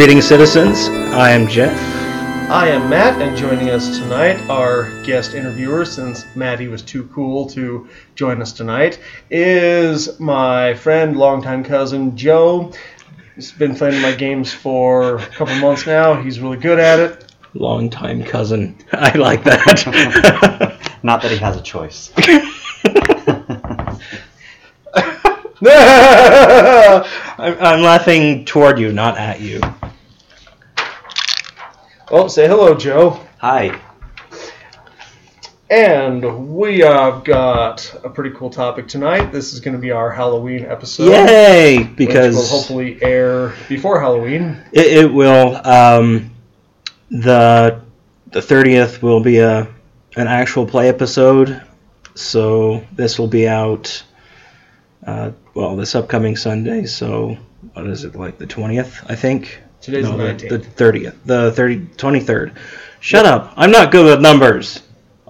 Greetings, citizens. I am Jeff. I am Matt, and joining us tonight, our guest interviewer, since Maddie was too cool to join us tonight, is my friend, longtime cousin Joe. He's been playing my games for a couple months now. He's really good at it. Longtime cousin. I like that. Not that he has a choice. I'm, I'm laughing toward you, not at you. Well, say hello, Joe. Hi. And we have got a pretty cool topic tonight. This is going to be our Halloween episode. Yay! which will Because hopefully air before Halloween. it, it will. Um, the the thirtieth will be a an actual play episode, so this will be out. Uh, well, this upcoming Sunday. So what is it like the twentieth? I think. Today's no, the the 19th. the thirtieth, the 30, 23rd. Shut up! I'm not good with numbers.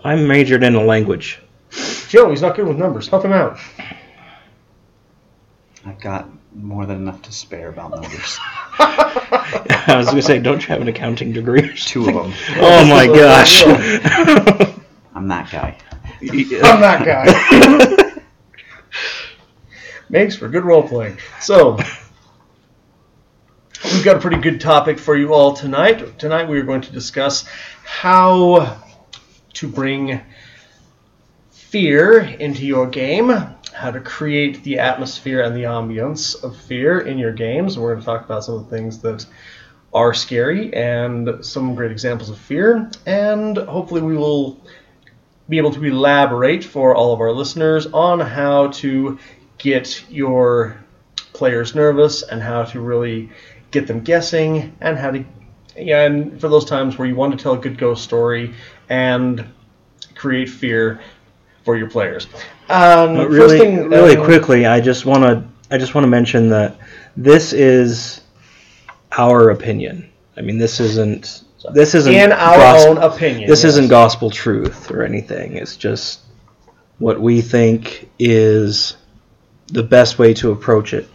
I'm majored in a language. Joe, he's not good with numbers. Help him out. I've got more than enough to spare about numbers. I was gonna say, don't you have an accounting degree? Oh Two of them. Oh my gosh! I'm that guy. I'm that guy. Makes for good role playing. So, we've got a pretty good topic for you all tonight. Tonight we are going to discuss how to bring fear into your game, how to create the atmosphere and the ambience of fear in your games. We're going to talk about some of the things that are scary and some great examples of fear, and hopefully we will be able to elaborate for all of our listeners on how to get your players nervous and how to really get them guessing and how to yeah, and for those times where you want to tell a good ghost story and create fear for your players. Um, But really, thing, really um, quickly, I just want to I just want to mention that this is our opinion. I mean, this isn't this isn't in our own opinion. This yes. isn't gospel truth or anything. It's just what we think is the best way to approach it.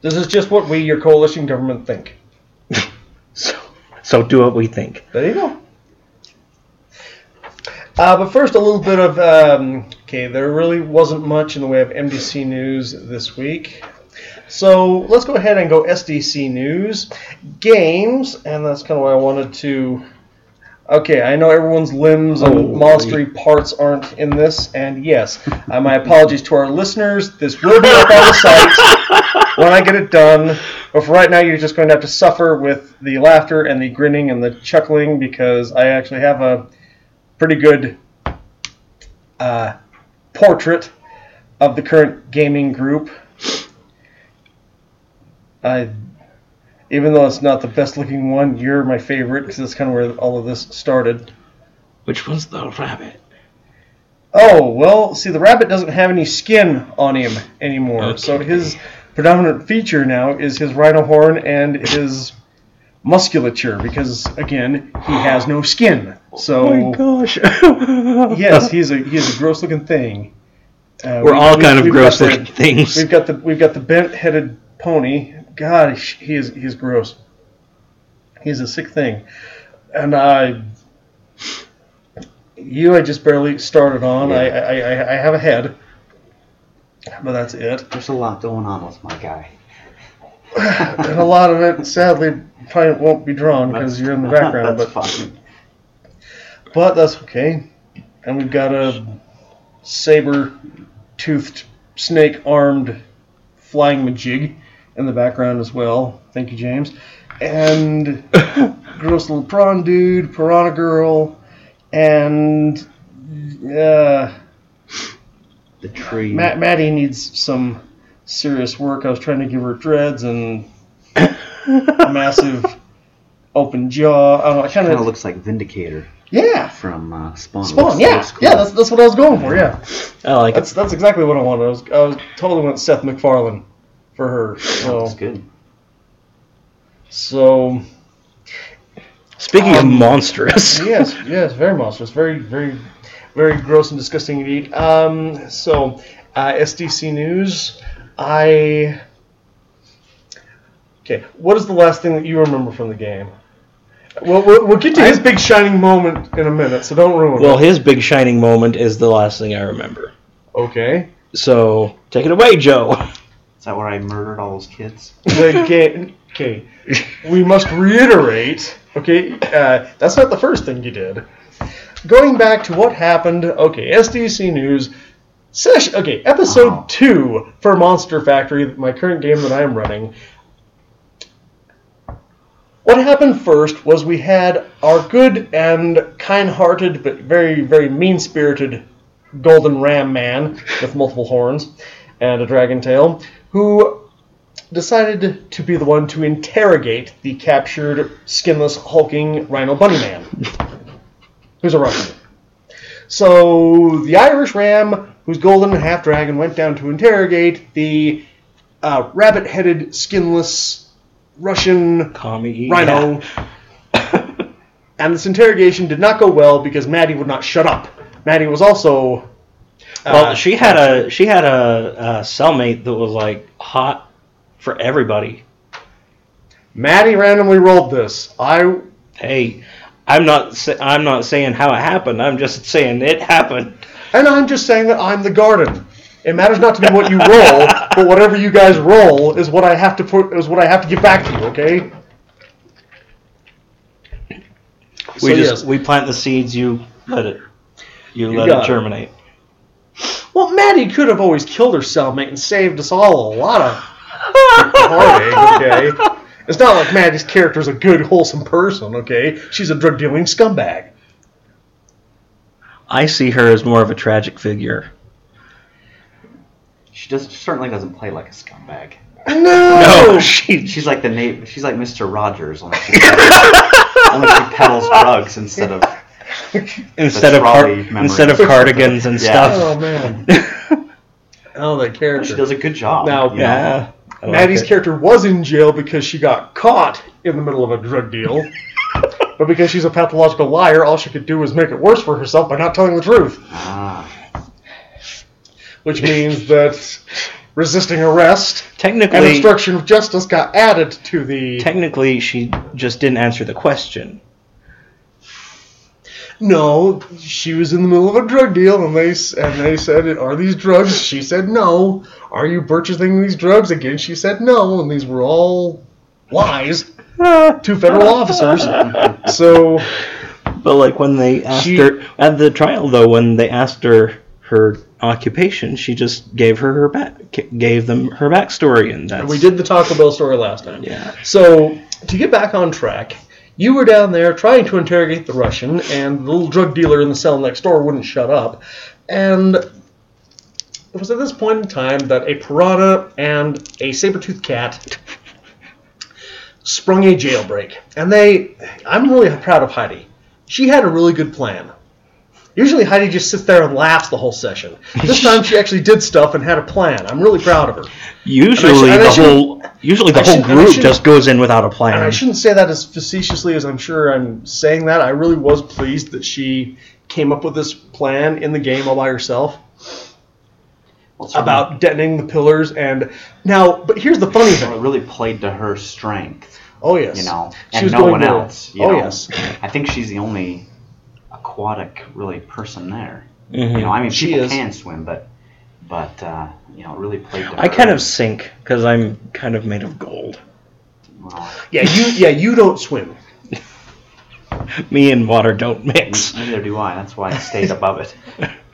This is just what we, your coalition government, think. So, so do what we think. There you go. Uh, but first, a little bit of um, okay. There really wasn't much in the way of MDC news this week, so let's go ahead and go SDC news, games, and that's kind of why I wanted to. Okay, I know everyone's limbs and Oh, monstery parts aren't in this, and yes, uh, my apologies to our listeners. This will be up on the site when I get it done. But for right now, you're just going to have to suffer with the laughter and the grinning and the chuckling because I actually have a pretty good uh, portrait of the current gaming group. I, even though it's not the best looking one, you're my favorite because that's kind of where all of this started. Which one's the rabbit? Oh, well, see, the rabbit doesn't have any skin on him anymore. Okay. So his predominant feature now is his rhino horn and his musculature because, again, he has no skin. So, oh my gosh! yes, he's a he's a gross looking thing. Uh, we're we- all we- kind of we've gross looking things. We've got the we've got the bent headed pony. God, he is he's gross. He's a sick thing, and I. You, I just barely started on. I, I, I, I have a head, but that's it. There's a lot going on with my guy. And a lot of it, sadly, probably won't be drawn because you're in the background. That's but fine. but that's okay. And we've got a saber-toothed, snake-armed flying majig in the background as well. Thank you, James. And gross little prawn dude, piranha girl, and uh, The tree. Matt, Maddie needs some serious work. I was trying to give her dreads and a massive open jaw. I don't know. I kind kind of of looks like Vindicator yeah. from uh, Spawn. Spawn, Looks- yeah, looks cool. yeah, that's, that's what I was going for, yeah. I like That's it. that's exactly what I wanted. I was, I was totally went Seth MacFarlane for her. So, That's good. so Speaking of Um, monstrous, yes, yes, very monstrous, very, very, very gross and disgusting indeed. Um, so, uh, SDC news. I Okay, what is the last thing that you remember from the game? Well, we'll, we'll get to his big shining moment in a minute, so don't ruin Well, it. his big shining moment is the last thing I remember. Okay. So take it away, Joe. Is that where I murdered all those kids? The game. Okay. We must reiterate. Okay, uh, that's not the first thing you did. Going back to what happened. Okay, SDC News. Session. Okay, episode two for Monster Factory, my current game that I am running. What happened first was we had our good and kind-hearted but very, very mean-spirited golden ram man with multiple horns and a dragon tail, who decided to be the one to interrogate the captured, skinless, hulking Rhino Bunny Man, who's a Russian. So the Irish ram, who's golden and half dragon, went down to interrogate the uh, rabbit-headed, skinless Russian Commie. Rhino. and this interrogation did not go well because Maddie would not shut up. Maddie was also. Well, uh, she had a she had a, a cellmate that was like hot for everybody. Maddie randomly rolled this. I Hey, I'm not sa- I'm not saying how it happened. I'm just saying it happened. and I'm just saying that I'm the garden. It matters not to me what you roll, but whatever you guys roll is what I have to put is what I have to give back to you. Okay. We So, just yes. we plant the seeds. You let it you, You let it it. Germinate. Well, Maddie could have always killed her cellmate and saved us all a lot of heartache. Okay. It's not like Maddie's character's a good, wholesome person. Okay. She's a drug dealing scumbag. I see her as more of a tragic figure. She does certainly doesn't play like a scumbag. No. No, she She's like the na- She's like Mr. Rogers, only she, only she peddles drugs instead of. instead of car- instead of cardigans and Yeah. stuff. Oh man. Oh, that character. She does a good job. Now- you know? Yeah. Like Maddie's it. character was in jail because she got caught in the middle of a drug deal. but because she's a pathological liar, all she could do was make it worse for herself by not telling the truth. Ah, Which means that resisting arrest technically and Technically, obstruction of justice got added to the. technically, she just didn't answer the question. No, she was in the middle of a drug deal, and they and they said, "Are these drugs?" She said, "No." Are you purchasing these drugs again? She said, "No," and these were all lies to federal officers. So But like when they asked She- her at the trial, though, when they asked her her occupation, she just gave her her back, gave them her backstory, and that's we did the Taco Bell story last time. Yeah. So to get back on track, you were down there trying to interrogate the Russian, and the little drug dealer in the cell next door wouldn't shut up. And it was at this point in time that a piranha and a saber-toothed cat sprung a jailbreak. And they, I'm really proud of Heidi. She had a really good plan. Usually Heidi just sits there and laughs the whole session. This time she actually did stuff and had a plan. I'm really proud of her. Usually and I the shouldn't- whole usually the I whole shouldn't- and I group shouldn't- just goes in without a plan. And I shouldn't say that as facetiously as I'm sure I'm saying that. I really was pleased that she came up with this plan in the game all by herself well, about detonating the pillars. And now, but here's the funny Well, it thing. really played to her strength, Oh yes, you know, She and was no going one to- else. You oh know? yes, I think she's the only aquatic really person there. Mhm. You know, I mean, She people is. can swim, but but uh, you know, it really played. I kind of sink because I'm kind of made of gold. Well, yeah. You yeah you don't swim. Me and water don't mix. neither do I. That's why I stayed above it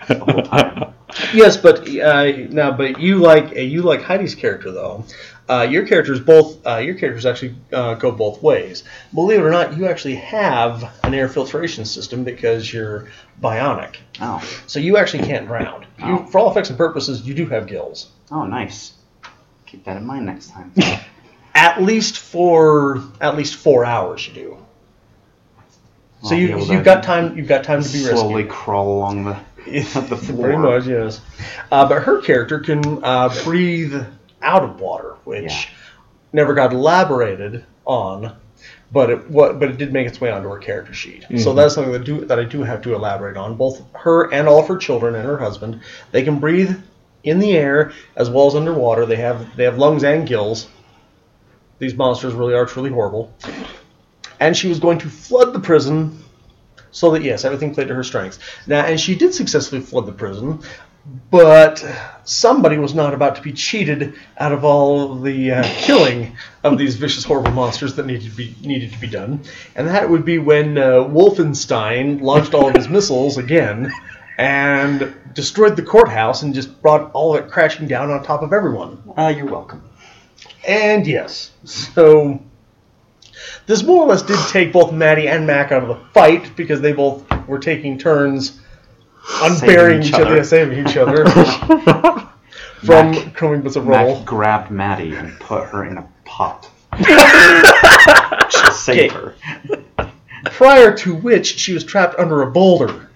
the whole time. Yes, but uh, now, but you like uh, you like Heidi's character though. Uh, your characters both uh, your characters actually uh, go both ways. Believe it or not, you actually have an air filtration system because you're bionic. Oh, So you actually can't drown. You, Oh. for all effects and purposes, you do have gills. oh, nice. Keep that in mind next time. At least for at least four hours, you do. So you, you've got time you've got time to be Slowly rescued. crawl along the the floor. Pretty much, yes. Uh, but her character can uh, breathe out of water, which Yeah. never got elaborated on. But it what but it did make its way onto her character sheet. So Mhm. that's something that do that I do have to elaborate on. Both her and all of her children and her husband, they can breathe in the air as well as underwater. They have they have lungs and gills. these monsters really are truly horrible. And she was going to flood the prison so that yes, everything played to her strengths. Now, and she did successfully flood the prison, but somebody was not about to be cheated out of all the uh, killing of these vicious, horrible monsters that needed to be needed to be done, and that would be when uh, Wolfenstein launched all of his missiles again and destroyed the courthouse and just brought all of it crashing down on top of everyone. Uh, you're welcome. And yes, so this more or less did take both Maddie and Mac out of the fight because they both were taking turns unburying each each other, other. saving each other from Mac- coming bits of roll. Mac grabbed Maddie and put her in a pot. to save Okay. her. Prior to which she was trapped under a boulder.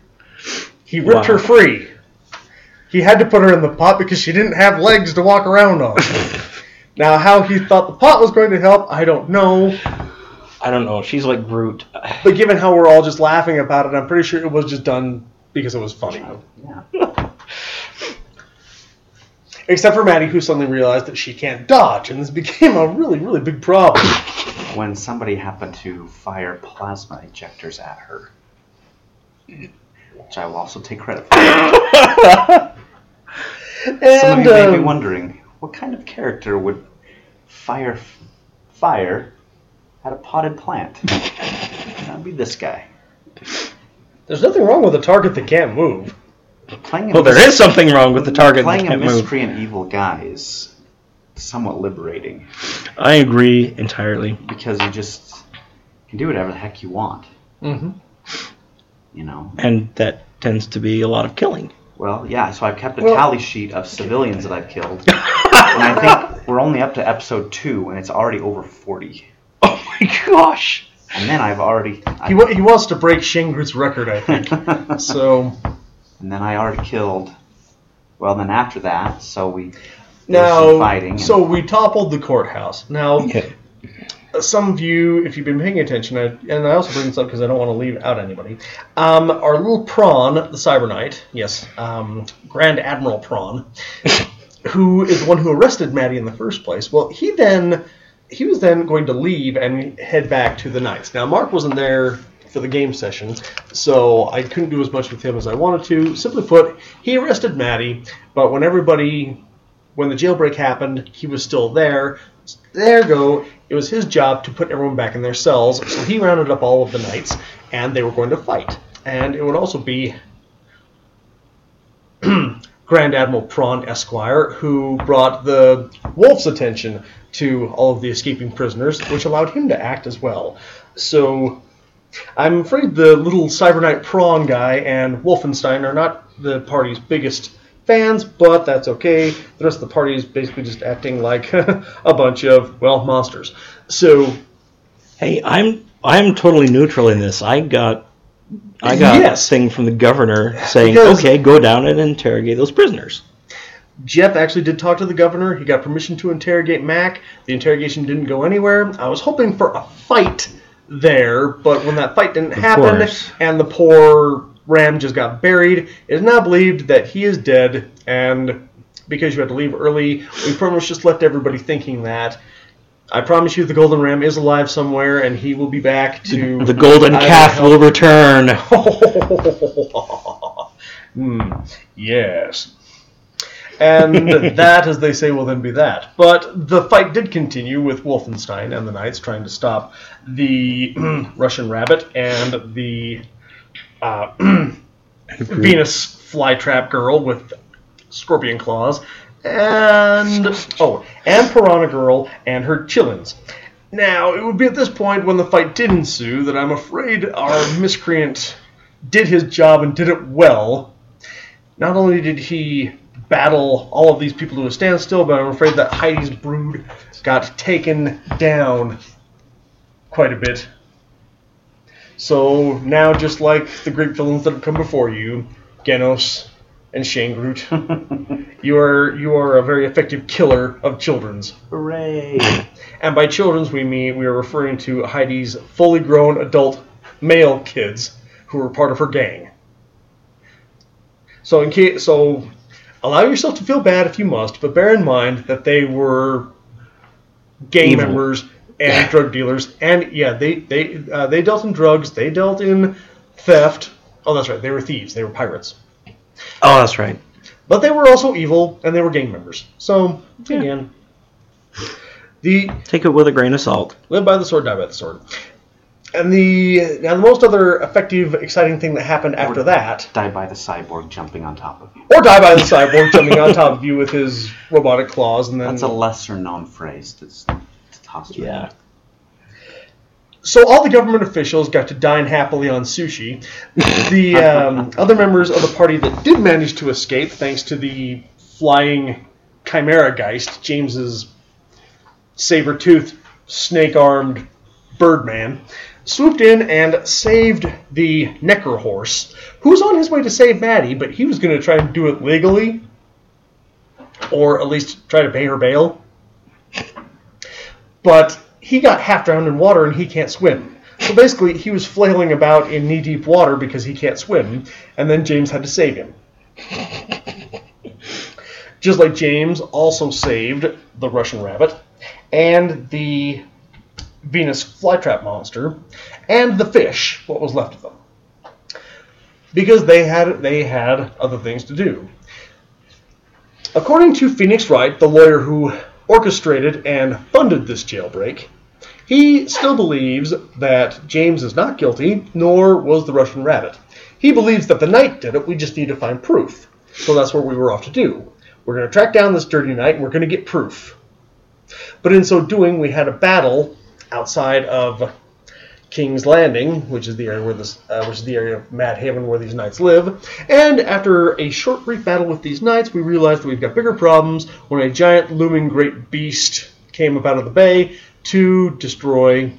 He ripped Wow. her free. He had to put her in the pot because she didn't have legs to walk around on. now, how he thought the pot was going to help, I don't know. I don't know. She's like Groot. But given how we're all just laughing about it, I'm pretty sure it was just done because it was funny. Yeah. Except for Maddie, who suddenly realized that she can't dodge, and this became a really, really big problem. When somebody happened to fire plasma ejectors at her, which I will also take credit for. Some of And you may be um, wondering, what kind of character would fire fire at a potted plant? That'd be this guy. There's nothing wrong with a target that can't move. Playing a Well, there mis- is something wrong with the target. that can move. Playing a can't move. miscreant evil guy is somewhat liberating I agree entirely. because you just can do whatever the heck you want. Mm-hmm. You know. And that tends to be a lot of killing. Well, yeah. So I've kept a Well- tally sheet of civilians that I've killed, and I think we're only up to episode two, and it's already over forty. Oh my gosh! And then I've already. He, wa- he wants to break Shingrut's record, I think. so and then I already killed. Well, then after that, so we. there some now, fighting. and- so we toppled the courthouse. Now, Yeah. some of you, if you've been paying attention, I, and I also bring this up because I don't want to leave out anybody. Um, our little prawn, the Cyber Knight, yes, um, Grand Admiral Prawn, who is the one who arrested Maddie in the first place. Well, he then he was then going to leave and head back to the Knights. Now, Mark wasn't there for the game session, so I couldn't do as much with him as I wanted to. Simply put, he arrested Maddie, but when everybody when the jailbreak happened, he was still there. There go. It was his job to put everyone back in their cells, so he rounded up all of the knights, and they were going to fight. And it would also be Grand Admiral Prawn Esquire, who brought the wolf's attention to all of the escaping prisoners, which allowed him to act as well. So I'm afraid the little Cyber Knight Prawn guy and Wolfenstein are not the party's biggest fans, but that's okay. The rest of the party is basically just acting like a bunch of, well, monsters. So, Hey, I'm I'm totally neutral in this. I got I got Yes. a thing from the governor saying, Because- "Okay, go down and interrogate those prisoners." Jeff actually did talk to the governor. He got permission to interrogate Mac. The interrogation didn't go anywhere. I was hoping for a fight there, but when that fight didn't happen course. and the poor Ram just got buried, it is now believed that he is dead. And because you had to leave early, we pretty much just left everybody thinking that. I promise you, the Golden Ram is alive somewhere, and he will be back to The golden calf will return. Hmm, yes. And that, as they say, will then be that. But the fight did continue with Wolfenstein and the Knights trying to stop the Russian Rabbit and the uh, Venus flytrap girl with scorpion claws, and oh, and Piranha Girl and her chillins. Now, it would be at this point when the fight did ensue that I'm afraid our miscreant did his job and did it well. Not only did he battle all of these people to a standstill, but I'm afraid that Heidi's brood got taken down quite a bit. So now, just like the great villains that have come before you, Genos and Shangroot, you are you are a very effective killer of children's. Hooray! And by children's, we mean we are referring to Heidi's fully grown adult male kids who were part of her gang. So in case, so allow yourself to feel bad if you must, but bear in mind that they were gang Evil. members and drug dealers, and yeah, they they uh, they dealt in drugs, they dealt in theft. Oh, that's right, they were thieves, they were pirates, Oh, that's right. but they were also evil and they were gang members. So Yeah. again, the Take it with a grain of salt. live by the sword, die by the sword. And the now the most other effective, exciting thing that happened after that, Die by the cyborg jumping on top of you. or die by the cyborg jumping on top of you with his robotic claws, and then That's a lesser known phrase that's, that's tossed around. Yeah. So all the government officials got to dine happily on sushi. The um, other members of the party that did manage to escape, thanks to the flying chimera geist, James's saber-toothed, snake-armed birdman, swooped in and saved the Necker horse, who was on his way to save Maddie, but he was going to try and do it legally, or at least try to pay her bail. But he got half drowned in water and he can't swim. So basically, he was flailing about in knee deep water because he can't swim, and then James had to save him. Just like James also saved the Russian rabbit, and the Venus flytrap monster, and the fish, what was left of them. Because they had they had other things to do. According to Phoenix Wright, the lawyer who orchestrated and funded this jailbreak, he still believes that James is not guilty, nor was the Russian rabbit. He believes that the knight did it, we just need to find proof. So that's what we were off to do. We're going to track down this dirty knight, and we're going to get proof. But in so doing, we had a battle outside of King's Landing, which is the area where this, uh, which is the area of Mad Haven where these knights live. And after a short, brief battle with these knights, we realized that we've got bigger problems when a giant, looming, great beast came up out of the bay to destroy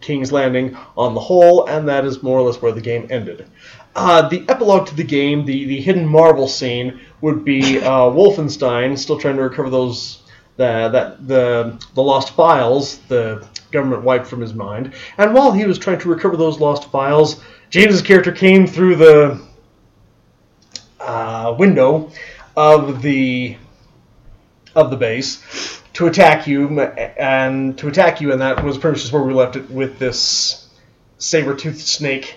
King's Landing on the whole, and that is more or less where the game ended. Uh, the epilogue to the game, the, the hidden marvel scene, would be uh, Wolfenstein still trying to recover those the that the the lost files the government wiped from his mind. And while he was trying to recover those lost files, James's character came through the uh, window of the of the base to attack you, and to attack you, and that was pretty much just where we left it with this saber-toothed snake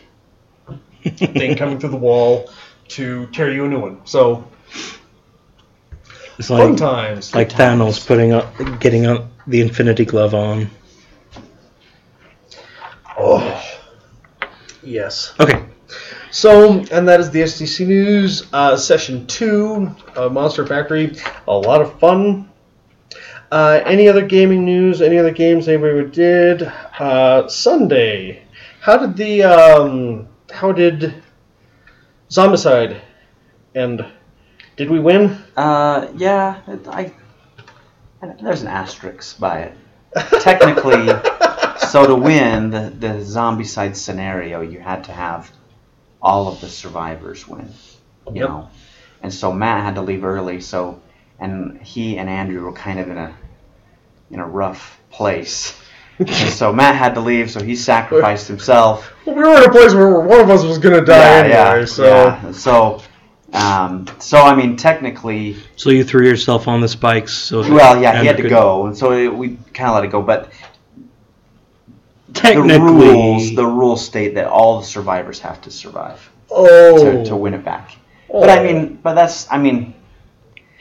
thing coming through the wall to tear you a new one. So It's fun like times. like Thanos putting up, getting up the Infinity Glove on. Oh, yes. Okay. So, and that is the SDC News uh, Session 2 of Monster Factory. A lot of fun. Uh, any other gaming news? Any other games anybody did? Uh, Sunday. How did the, um, how did Zombicide end? Did we win? Uh, yeah, it, I, I- there's an asterisk by it. Technically, so to win the the Zombicide scenario, you had to have all of the survivors win. You Yep. know, and so Matt had to leave early. So, and he and Andrew were kind of in a in a rough place. so Matt had to leave, so he sacrificed himself. Well, we were in a place where one of us was going to die anyway, yeah, so. yeah. So, um, so I mean, technically, So you threw yourself on the spikes. So well, yeah, he had to could- go, and so it, we kind of let it go. But technically, the Technically, rules, the rules state that all the survivors have to survive Oh. to, to win it back. But I Oh. mean, but that's, I mean,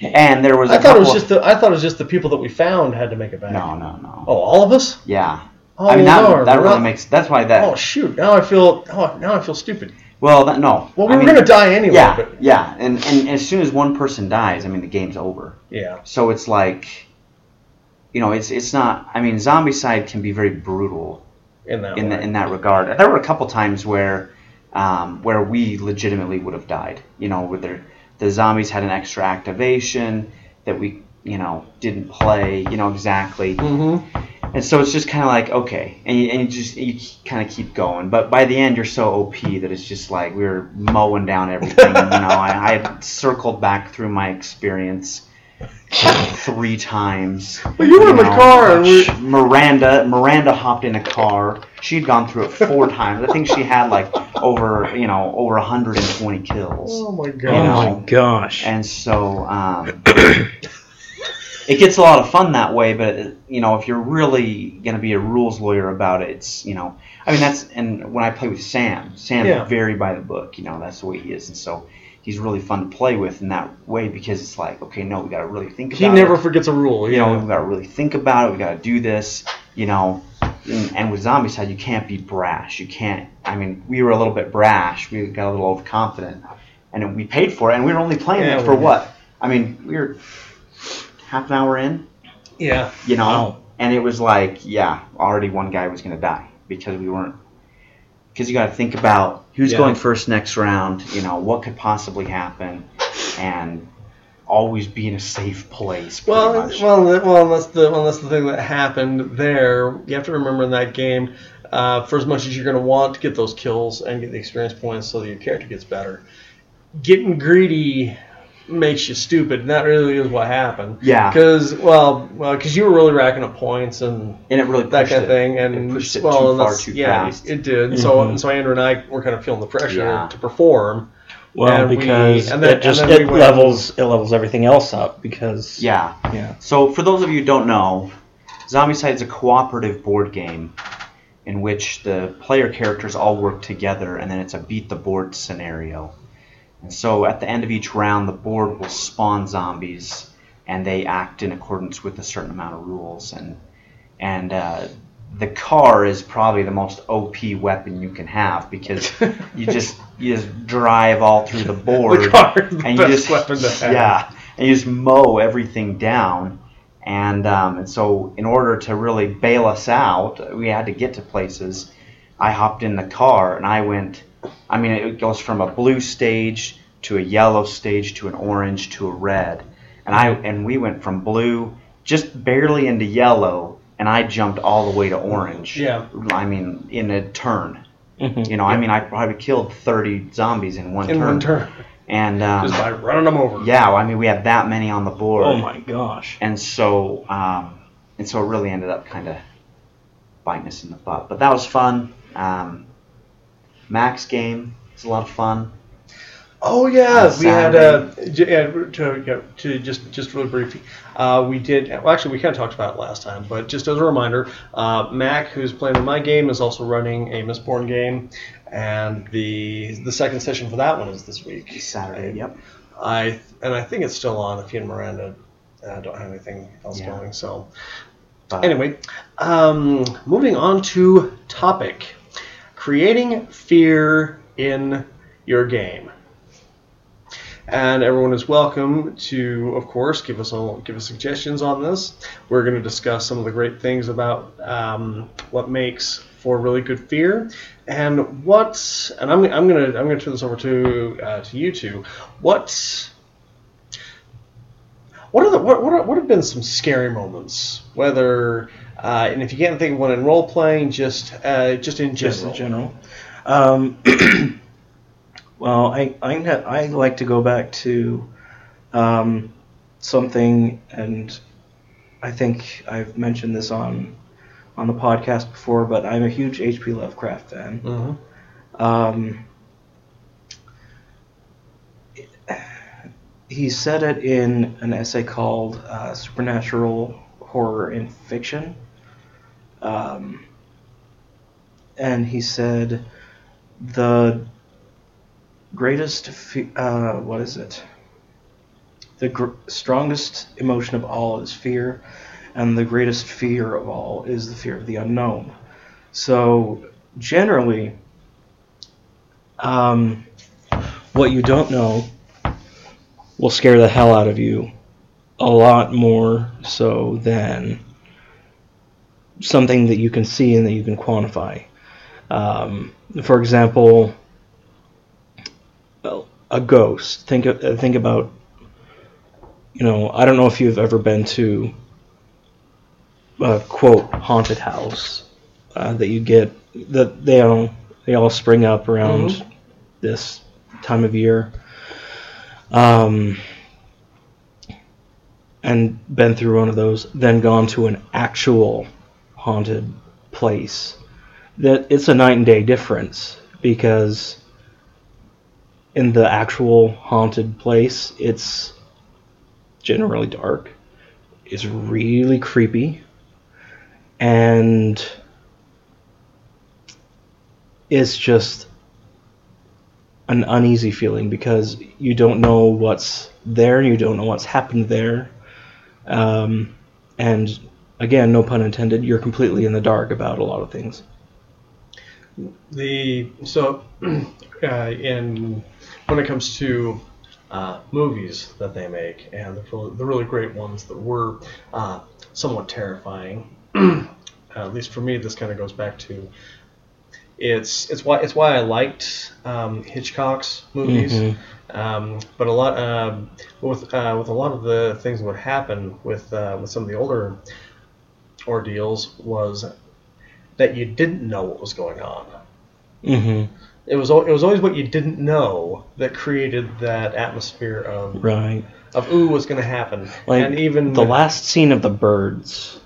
and there was a I thought it was just the I thought it was just the people that we found had to make it back. no, no, no. Oh, all of us? Yeah, Oh, I mean that Lord, that really not- makes. That's why that. Oh shoot! Now I feel. Oh, now I feel stupid. Well, that, no. Well, we I were mean, gonna die anyway. Yeah, But yeah, and and as soon as one person dies, I mean the game's over. yeah. So it's like, you know, it's it's not. I mean, Zombicide can be very brutal In that. in the, in that regard. There were a couple times where um, where we legitimately would have died. You know, where the zombies had an extra activation that we you know didn't play. You know exactly, Mm-hmm. and so it's just kind of like okay, and you, and you just you kind of keep going. But by the end, you're so OP that it's just like we were mowing down everything. you know, I, I had circled back through my experience. Three times. Well, you were in the car and we. Miranda Miranda hopped in a car. She'd gone through it four times. I think she had like over you know over 120 kills. Oh my oh god. You know. my gosh. And so um, it gets a lot of fun that way. But you know, if you're really going to be a rules lawyer about it, it's you know, I mean that's and when I play with Sam, Sam's Yeah. very by the book. You know, that's the way he is, and so he's really fun to play with in that way because it's like, okay, no, we got to really think He about never it. forgets a rule. You Yeah. know, we got to really think about it. We got to do this. You know, and, and with Zombicide, you can't be brash. You can't. I mean, we were a little bit brash. We got a little overconfident, and we paid for it. And we were only playing Yeah, it for what? I mean, we were half an hour in. yeah. You know, Wow. and it was like, yeah, already one guy was going to die because we weren't. Because you got to think about who's Yeah. going first next round. You know, what could possibly happen, and always be in a safe place. Well, much. well, well, that's the that's the thing that happened there. You have to remember in that game, uh, for as much as you're going to want to get those kills and get the experience points so that your character gets better, getting greedy makes you stupid, and that really is what happened. Yeah. Because well, well, because you were really racking up points and and it really that pushed kind of thing, and it pushed it well, too and far that's- too yeah, fast. it did. So Mhm. and so Andrew and I were kind of feeling the pressure Yeah. to perform. Well, And we- because and then- it just and then it we went- levels it levels everything else up because yeah. yeah So, for those of you who don't know, Zombicide is a cooperative board game in which the player characters all work together, and then it's a beat the board scenario. And so, at the end of each round, the board will spawn zombies, and they act in accordance with a certain amount of rules. And and uh, the car is probably the most OP weapon you can have because you just you just drive all through the board The car is the and you just weapon to have. yeah, and you just mow everything down. And um, and so in order to really bail us out, we had to get to places. I hopped in the car and I went. I mean, it goes from a blue stage to a yellow stage to an orange to a red, and I and we went from blue just barely into yellow, and I jumped all the way to orange. Yeah. I mean, in a turn. Mhm. You know, I mean, I probably killed 30 zombies in one in turn. one turn, And um, just by running them over. yeah, well, I mean, we had that many on the board, oh my gosh and so um, and so it really ended up kind of biting us in the butt. But that was fun. Um, Mac's game. It's a lot of fun. Oh yeah, we had uh, yeah, to, yeah, to just just really briefly, uh, we did. Well, actually, we kind of talked about it last time, but just as a reminder, uh, Mac, who's playing in my game, is also running a Mistborn game, and the the second session for that one is this week. Saturday, yep. I and I think it's still on. If you and Miranda uh, don't have anything else Yeah. going, so But Anyway, um, moving on to topic: creating fear in your game. And everyone is welcome to, of course, give us all, give us suggestions on this. We're going to discuss some of the great things about um, what makes for really good fear, and what. And I'm, I'm gonna I'm gonna turn this over to uh, to you two. What what are the what what, are, what have been some scary moments? Whether uh, and if you can't think of one in role playing, just uh, just in general. just in general. Um, well, I I, I like to go back to um, something, and I think I've mentioned this on on the podcast before, but I'm a huge H.P. Lovecraft fan. Mhm. Um, he said it in an essay called uh, Supernatural Horror in Fiction. Um, and he said the greatest, fe- uh, what is it? The gr- strongest emotion of all is fear, and the greatest fear of all is the fear of the unknown. So, generally, um, what you don't know will scare the hell out of you a lot more so than something that you can see and that you can quantify. Um, for example, a ghost. Think uh, think about you know I don't know if you've ever been to a quote haunted house uh, that you get that they all they all spring up around Mhm. this time of year. Um, and been through one of those, then gone to an actual haunted place. That it's a night and day difference because in the actual haunted place, it's generally dark. it's really creepy and it's just an uneasy feeling because you don't know what's there you don't know what's happened there. Um, and again, no pun intended, you're completely in the dark about a lot of things. The so uh, in when it comes to uh, movies that they make and the really, the really great ones that were uh, somewhat terrifying. at least for me, this kind of goes back to it's it's why it's why I liked um, Hitchcock's movies. Mhm. Um, but a lot um, with uh, with a lot of the things that would happen with uh, with some of the older ordeals was that you didn't know what was going on. Mm-hmm. It was it was always what you didn't know that created that atmosphere of Right. of ooh what's going to happen. Like and even the last scene of the birds,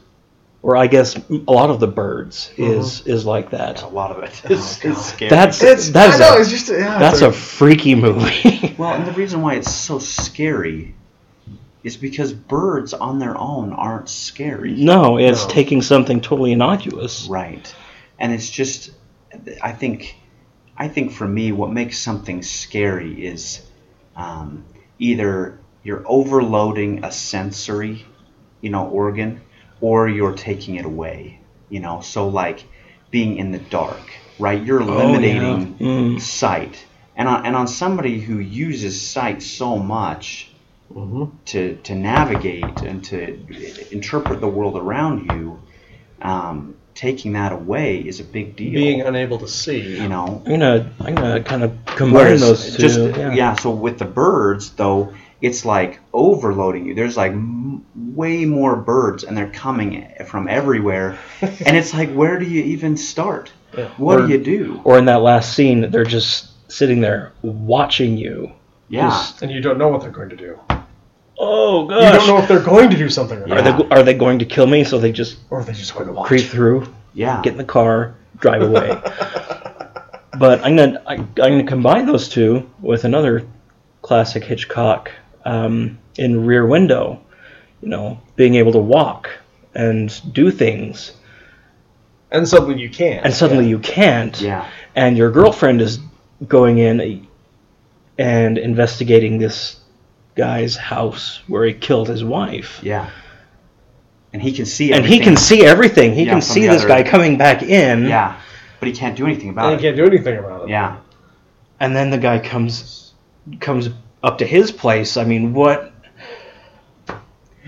or I guess a lot of the birds, is is like that. A lot of it is, is scary. That's it's, that's I know a, it's just yeah, that's it's a freaky movie. well, and the reason why it's so scary is because birds on their own aren't scary. no, it's No. taking something totally innocuous. Right. And it's just I think I think for me what makes something scary is um, either you're overloading a sensory, you know, organ or you're taking it away. You know, so like being in the dark, right? You're Oh, eliminating yeah. Mm. sight. And on, and on somebody who uses sight so much Mhm. to, to navigate and to interpret the world around you, um, taking that away is a big deal. being unable to see. you know, I'm gonna I'm gonna kind of combine Whereas those two. just yeah. yeah. So with the birds, though, it's like overloading you. There's like m- way more birds, and they're coming from everywhere, and it's like, where do you even start? Yeah. What Or- do you do? Or in that last scene, they're just sitting there watching you. Yeah, Just- and you don't know what they're going to do. Oh You don't know if they're going to do something or Yeah. Are not, they are they going to kill me? So they just or are they just going to watch? creep through, yeah, get in the car, drive away. but I'm gonna I, I'm gonna combine those two with another classic Hitchcock um, in Rear Window. You know, being able to walk and do things, and suddenly you can't. and suddenly you can't. yeah, and your girlfriend is going in and investigating this guy's house where he killed his wife. yeah. And he can see. And he everything. can see everything. He Yeah, can see this other- guy coming back in. Yeah, but he can't do anything about and you it. can't do anything about it. Yeah, And then the guy comes comes up to his place. I mean, what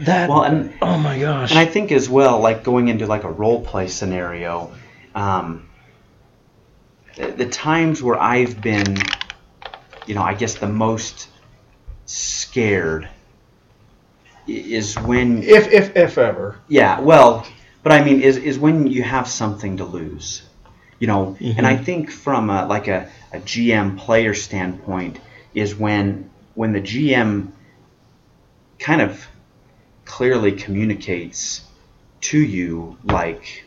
that Well, and- oh my gosh. And I think as well, like going into like a role play scenario, um, the, the times where I've been, you know, I guess the most scared is when, If if if ever. yeah, well, but I mean, is is when you have something to lose, you know. And I mm-hmm. think from a, like a, a GM player standpoint is when when the GM kind of clearly communicates to you like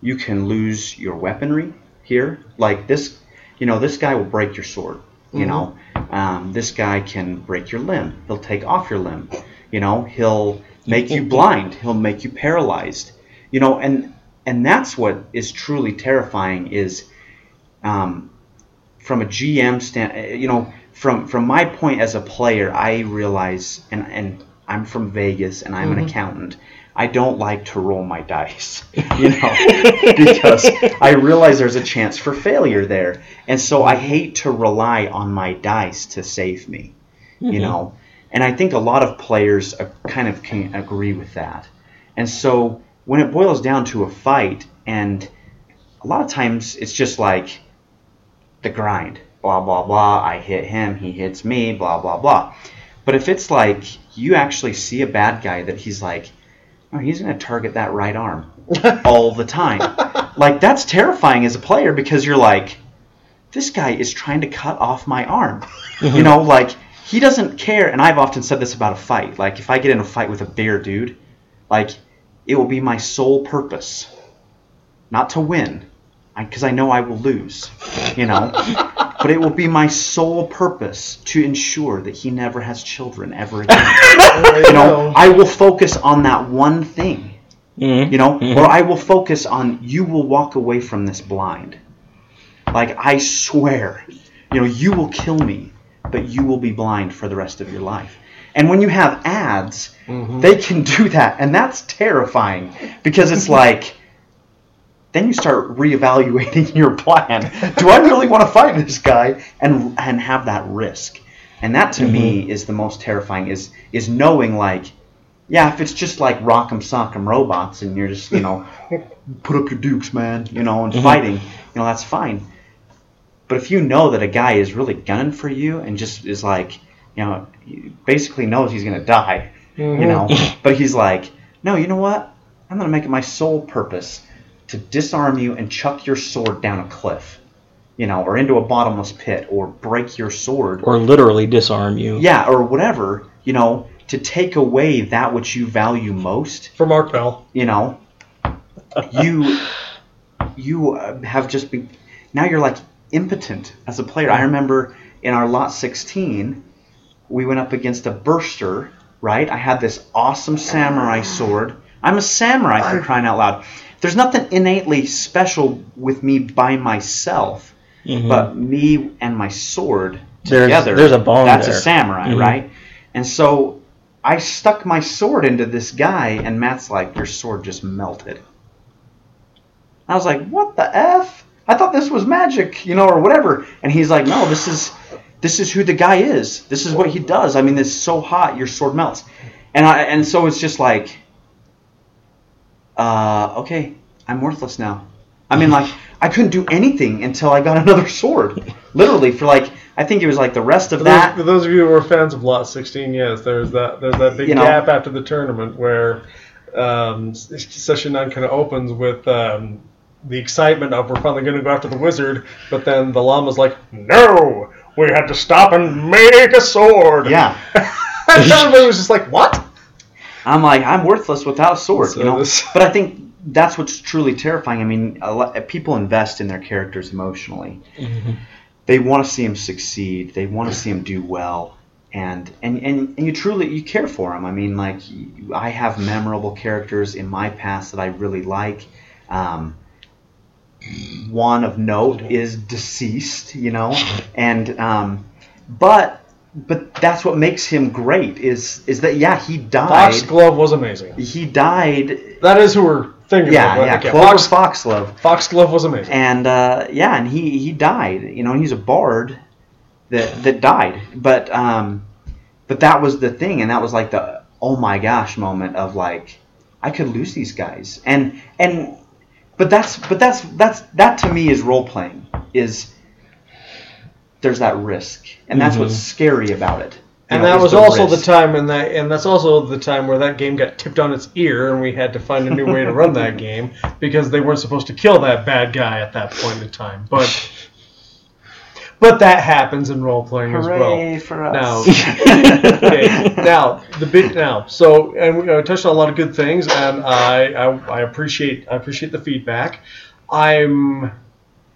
you can lose your weaponry here like this you know this guy will break your sword you mm-hmm. know um, this guy can break your limb. He'll take off your limb. You know he'll make you blind. He'll make you paralyzed. You know and and that's what is truly terrifying is um, from a GM stand, you know, from from my point as a player, I realize, and and I'm from Vegas, and I'm an accountant. I don't like to roll my dice, you know, because I realize there's a chance for failure there, and so I hate to rely on my dice to save me, you know, and I think a lot of players uh, kind of can agree with that, and so when it boils down to a fight, and a lot of times it's just like the grind. Blah, blah, blah. I hit him, he hits me, blah, blah, blah. But if it's like you actually see a bad guy that he's like, oh, he's going to target that right arm all the time. like, that's terrifying as a player because you're like, this guy is trying to cut off my arm. you know, like, he doesn't care. And I've often said this about a fight. Like, if I get in a fight with a bear dude, like, it will be my sole purpose not to win because I know I will lose, you know. but it will be my sole purpose to ensure that he never has children ever again. You know, I will focus on that one thing. Mhm. You know, Mhm. or I will focus on you will walk away from this blind. Like I swear, you know, you will kill me, but you will be blind for the rest of your life. And when you have ads, Mhm. they can do that, and that's terrifying because it's like then you start reevaluating your plan. Do I really want to fight this guy and and have that risk? And that to me is the most terrifying is is knowing like yeah, if it's just like rock'em sock'em robots and you're just, you know, put up your dukes, man, you know, and Mhm. fighting, you know, that's fine. But if you know that a guy is really gunning for you and just is like, you know, basically knows he's going to die, Mhm. you know, but he's like, no, you know what? I'm going to make it my sole purpose to disarm you and chuck your sword down a cliff, you know, or into a bottomless pit or break your sword Or literally disarm you. yeah, or whatever, you know, to take away that which you value most, For Mark Bell. you know, you you uh, have just been now you're like impotent as a player. I remember in our lot 16, we went up against a burster, right? I had this awesome samurai sword. I'm a samurai for crying out loud. There's nothing innately special with me by myself, Mhm. but me and my sword together. there's a bond That's there. a samurai, Mhm. right? And so I stuck my sword into this guy, and Matt's like, "Your sword just melted." I was like, "What the f?" I thought this was magic, you know, or whatever." And he's like, "No, this is this is who the guy is. This is what he does. I mean, it's so hot, your sword melts." And I and so it's just like, uh, okay, I'm worthless now. I mean, like I couldn't do anything until I got another sword, literally for like I think it was like the rest of For that. those, for those of you who are fans of Lot 16, yes, there's that there's that big You know. gap after the tournament where um, session nine kind of opens with um, the excitement of we're finally going to go after the wizard, but then the llama's like, no, we had to stop and make a sword. Yeah. and everybody was just like, what? I'm like, I'm worthless without a sword, So you know. this- But I think that's what's truly terrifying. I mean, a lot, people invest in their characters emotionally. Mhm. They want to see them succeed. They want to see them do well, and and and, and you truly you care for them. I mean, like I have memorable characters in my past that I really like. Um, one of note is deceased, you know, and um, but but that's what makes him great is is that yeah he died Foxglove was amazing. he died. That is who we're thinking Yeah, right? yeah. Okay, Fox, Foxglove, Foxglove was amazing. and uh, yeah, and he he died. You know, he's a bard that that died. But um, but that was the thing, and that was like the oh my gosh moment of like I could lose these guys, and and but that's but that's that's that to me is role playing is there's that risk, and that's what's Mhm. scary about it. And know, that was the also risk. the time, and that, and that's also the time where that game got tipped on its ear, and we had to find a new way to run that game because they weren't supposed to kill that bad guy at that point in time. But, but that happens in role playing as well. For us! Now, okay, now the big now. So, and we touched on a lot of good things, and I, I, I appreciate I appreciate the feedback. I'm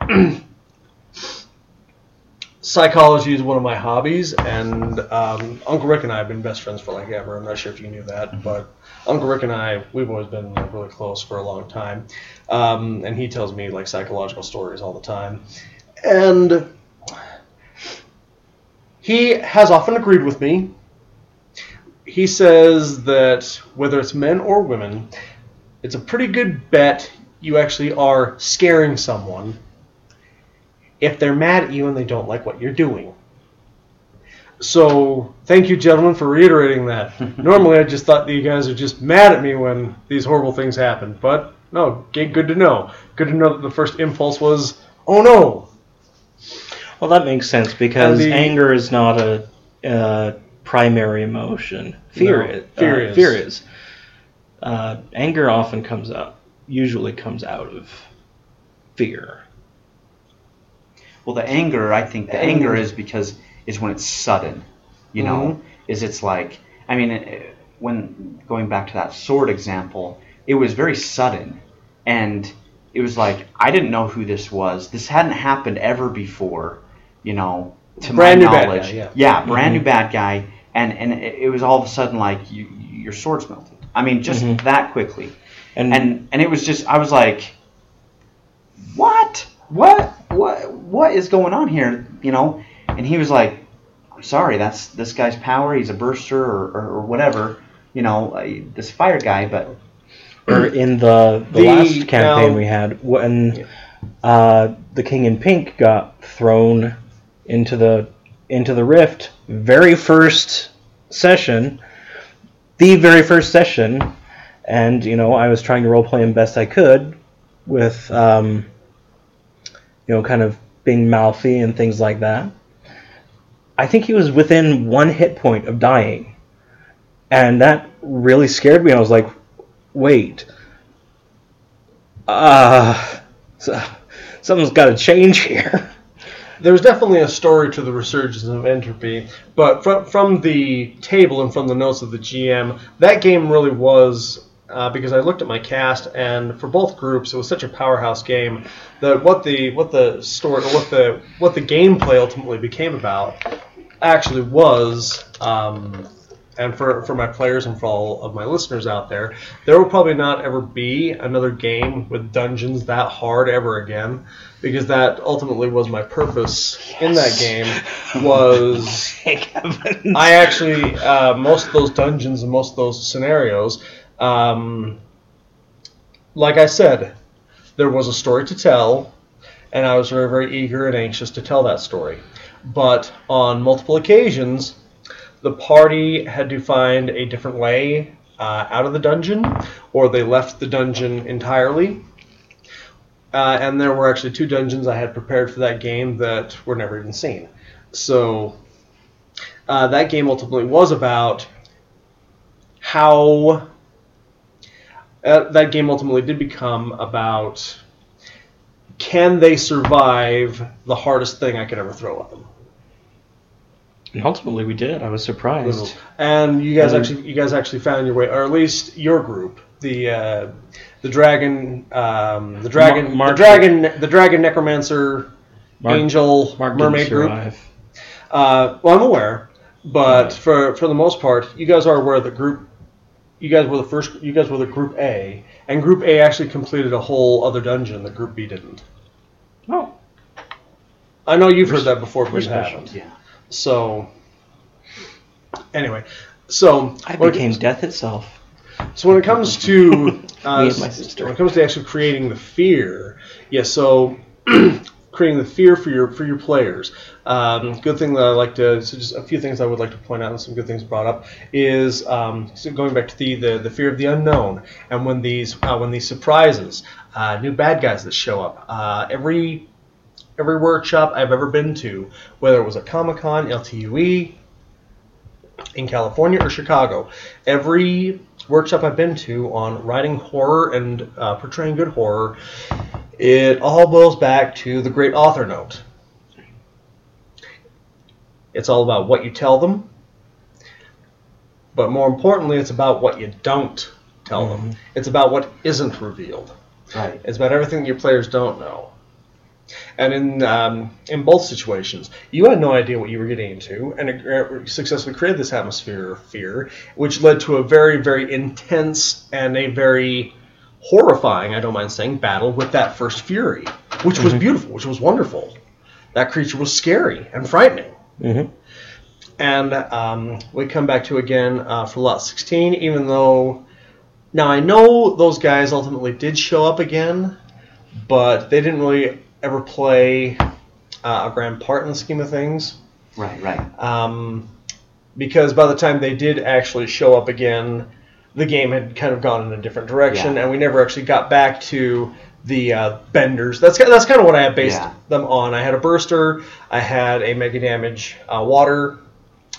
psychology is one of my hobbies, and um, Uncle Rick and I have been best friends for like ever. I'm not sure if you knew that, but Uncle Rick and I we've always been like, really close for a long time, um, and he tells me like psychological stories all the time, and he has often agreed with me. He says that whether it's men or women, it's a pretty good bet you actually are scaring someone if they're mad at you and they don't like what you're doing. So, thank you, gentlemen, for reiterating that. Normally, I just thought that you guys are just mad at me when these horrible things happen. But, no, good to know. Good to know that the first impulse was, oh no, Well, that makes sense because the- anger is not a, uh primary emotion. Fear No, is. fear uh, is. Fear is. Uh, anger often comes out, usually comes out of fear. Well, the anger, I think the anger is because is when it's sudden. You know, is it's like I mean, when going back to that sword example, it was very sudden, and it was like I didn't know who this was. This hadn't happened ever before. you know, to Brand my new bad knowledge, guy, yeah. brand new bad guy, and and it, was all of a sudden like you, your swords melted. I mean, just Mhm. that quickly, And, and and it was just I was like, what, what, what, what is going on here? You know, and he was like, I'm sorry, that's this guy's power. He's a burster or, or, or whatever. You know, uh, this fire guy, but or in the, the, The- last campaign now- we had when uh, the king in pink got thrown into the into the rift very first session the very first session and you know i was trying to role play him best i could with um, you know kind of being mouthy and things like that. I think he was within one hit point of dying. And that really scared me. I was like wait. Uh, so, something's got to change here. There was definitely a story to the resurgence of entropy, but from from the table and from the notes of the GM, that game really was uh, because I looked at my cast, and for both groups, it was such a powerhouse game that what the what the story, what the what the gameplay ultimately became about, actually was. Um, and for, for my players and for all of my listeners out there, there will probably not ever be another game with dungeons that hard ever again, because that ultimately was my purpose in that game. Was. I actually uh, most of those dungeons and most of those scenarios, um, like I said, there was a story to tell, and I was very very eager and anxious to tell that story. But on multiple occasions, the party had to find a different way uh, out of the dungeon, or they left the dungeon entirely. Uh, and there were actually two dungeons I had prepared for that game that were never even seen. So uh, that game ultimately was about how uh, that game ultimately did become about can they survive the hardest thing I could ever throw at them. And ultimately, we did. I was surprised. And you guys Mhm. actually, you guys actually found your way, or at least your group, the uh, the dragon, um, the dragon, Mark- the dragon, the dragon necromancer, Mark- angel, Mark mermaid group. Uh, well, I'm aware, but Right. for for the most part, you guys are aware of the group. You guys were the first. You guys were the group A, and Group A actually completed a whole other dungeon that Group B didn't. Oh, I know you've heard that before, but you haven't. yeah. So, anyway, so I when it- became death itself. So when it comes to uh, Me and my sister. when it comes to actually creating the fear, yeah. So creating the fear for your for your players. Um, good thing that I like to so just a few things I would like to point out and some good things brought up is um, so going back to the, the the fear of the unknown and when these uh, when these surprises, uh, new bad guys that show up. Uh, every every workshop I've ever been to, whether it was a Comic Con, LTUE, in California or Chicago, every workshop I've been to on writing horror and uh, portraying good horror, it all boils back to the great author note. It's all about what you tell them, but more importantly, it's about what you don't tell them. It's about what isn't revealed. Right. It's about everything your players don't know. And in um, in both situations, you had no idea what you were getting into, and it uh, successfully created this atmosphere of fear, which led to a very, very intense and a very horrifying, I don't mind saying, battle with that first fury, which was beautiful, which was wonderful. That creature was scary and frightening. hmm And um, we come back to again uh, for lot 16, even though now I know those guys ultimately did show up again, but they didn't really ever play uh, a grand part in the scheme of things. Right. Right. Um, because by the time they did actually show up again, the game had kind of gone in a different direction, Yeah. and we never actually got back to the uh, benders. That's that's kind of what I had based Yeah. them on. I had a burster, I had a mega damage uh, water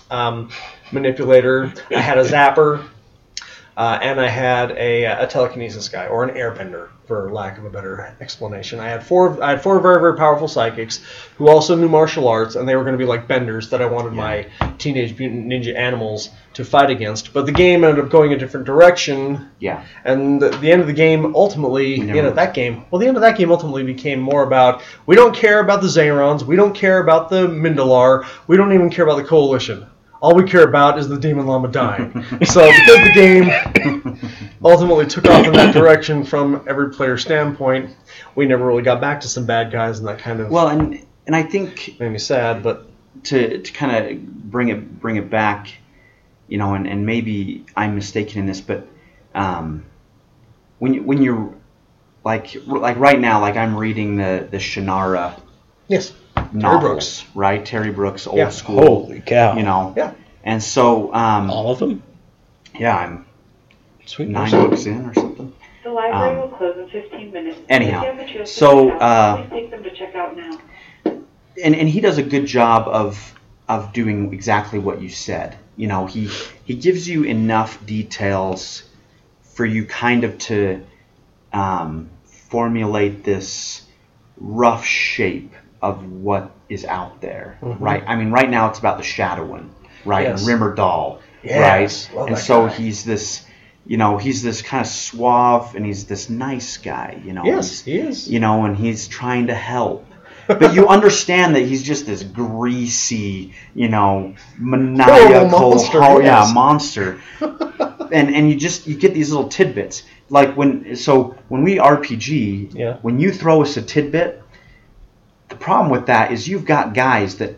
um, manipulator, I had a zapper. uh, and I had a, a telekinesis guy or an airbender, for lack of a better explanation. I had four. I had four very very powerful psychics who also knew martial arts, and they were going to be like benders that I wanted my teenage mutant ninja animals to fight against. But the game ended up going a different direction, Yeah. and the, the end of the game ultimately, the end of that game, well, the end of that game ultimately became more about we don't care about the Zarons, we don't care about the Mindolar, we don't even care about the Coalition. All we care about is the Demon Llama dying. so because the game ultimately took off in that direction from every player standpoint, we never really got back to some bad guys, and that kind of Well, and and I think made me sad. But to to kind of bring it bring it back, you know, and, and maybe I'm mistaken in this, but um, when you, when you're like like right now, like I'm reading the the Shannara yes, novels, Brooks. right? Terry Brooks, old Yeah. school, Holy cow! you know. Yeah. And so, um, all of them. yeah, I'm Sweet. nine books in or something. The library Um, will close in 15 minutes. anyhow, If you have materials to so, uh, please take them to check out now. and and he does a good job of of doing exactly what you said. You know, he he gives you enough details for you kind of to um, formulate this rough shape of what is out there, mm-hmm. right? I mean, right now it's about the Shadowen, right? Yes. And Rimmer Dall, Yes, right? love And so guy. he's this, you know, he's this kind of suave and he's this nice guy, you know. yes, he is. you know, and he's trying to help. But you understand that he's just this greasy, you know, maniacal, monster, ho- yes. yeah, monster. and and you just you get these little tidbits. Like when so when we RPG, Yeah. when you throw us a tidbit, problem with that is you've got guys that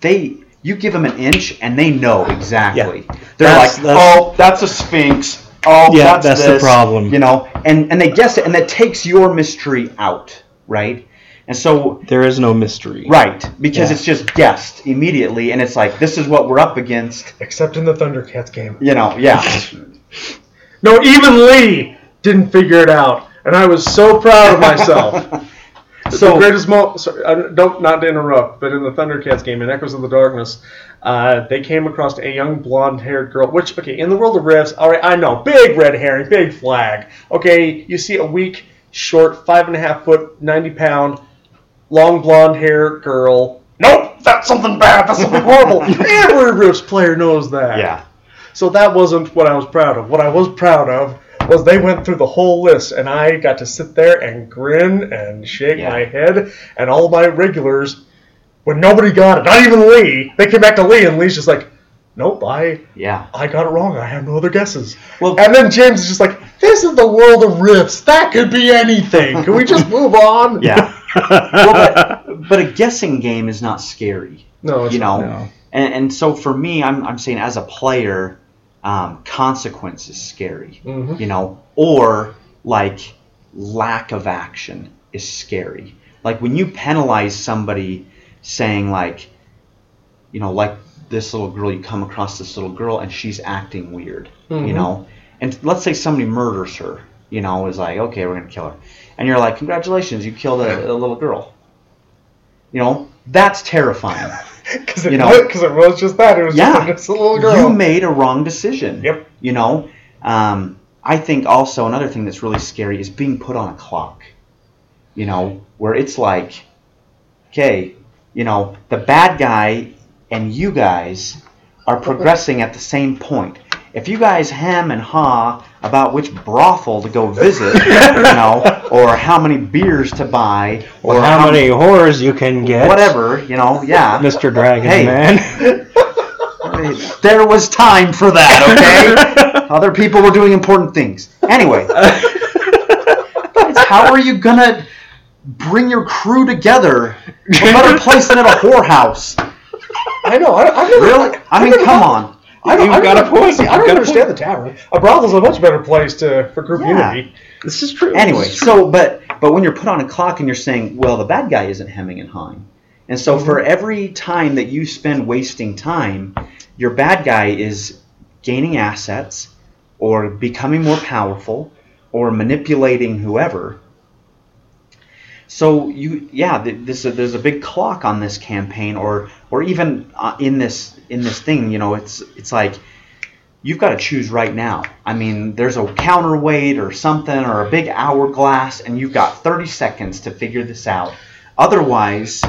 they you give them an inch and they know exactly. Yeah. They're That's- like, that's- oh, that's a sphinx. Oh, Yeah, that's, that's the problem. You know, and and they guess it, and that takes your mystery out, right? And so There is no mystery. Right, because Yeah. it's just guessed immediately, and it's like this is what we're up against. Except in the Thundercats game. You know, yeah, No, even Lee didn't figure it out, and I was so proud of myself. the So- greatest moment. Sorry, don't not to interrupt, but in the Thundercats game in Echoes of the Darkness, uh, they came across a young blonde-haired girl. Which, okay, in the world of Rifts, all right, I know, big red herring, big flag. Okay, you see a weak, short, five and a half foot, ninety pound, long blonde hair girl. Nope, that's something bad. That's something horrible. Every Rifts player knows that. yeah, So that wasn't what I was proud of. What I was proud of was they went through the whole list, and I got to sit there and grin and shake Yeah. my head, and all my regulars, when nobody got it, not even Lee, they came back to Lee, and Lee's just like, "Nope, I yeah. I got it wrong. I have no other guesses." Well- and then James is just like, "This is the world of Rifts. That could be anything. Can we just move on?" Yeah. well, but, but a guessing game is not scary, No, it's you know. No. And, and so for me, I'm, I'm saying as a player, um, consequence is scary, Mhm. you know, or like lack of action is scary. Like when you penalize somebody saying like, you know, like this little girl, you come across this little girl and she's acting weird, you Mhm. know, and let's say somebody murders her, you know, is like, okay, we're gonna kill her, and you're like, congratulations, you killed a, a little girl. You know, that's terrifying. because it, You know- was- it was just that. It was Yeah. just, a little girl. You made a wrong decision. Yep. You know, um, I think also another thing that's really scary is being put on a clock. You know, where it's like, okay, you know, the bad guy and you guys are progressing at the same point. If you guys hem and haw about which brothel to go visit, you know, or how many beers to buy, or how many whores you can get. whatever, you know, yeah. Mr. Dragon Hey. Man. There was time for that, okay? Other people were doing important things. Anyway, how are you gonna bring your crew together to a better place than at a whorehouse? I know. I, I never, Really? I mean, come on. I don't, You've I got don't, a point. see, I don't understand point. the tavern. A brothel's a much better place to for group Yeah. unity. this is true. Anyway, This is true. so but but when you're put on a clock and you're saying, well, the bad guy isn't hemming and hawing, and so mm-hmm. for every time that you spend wasting time, your bad guy is gaining assets or becoming more powerful or manipulating whoever. So you, yeah, th- this there's a big clock on this campaign, or or even uh, in this in this thing. You know, it's it's like you've got to choose right now. I mean, there's a counterweight or something or a big hourglass, and you've got 30 seconds to figure this out. Otherwise,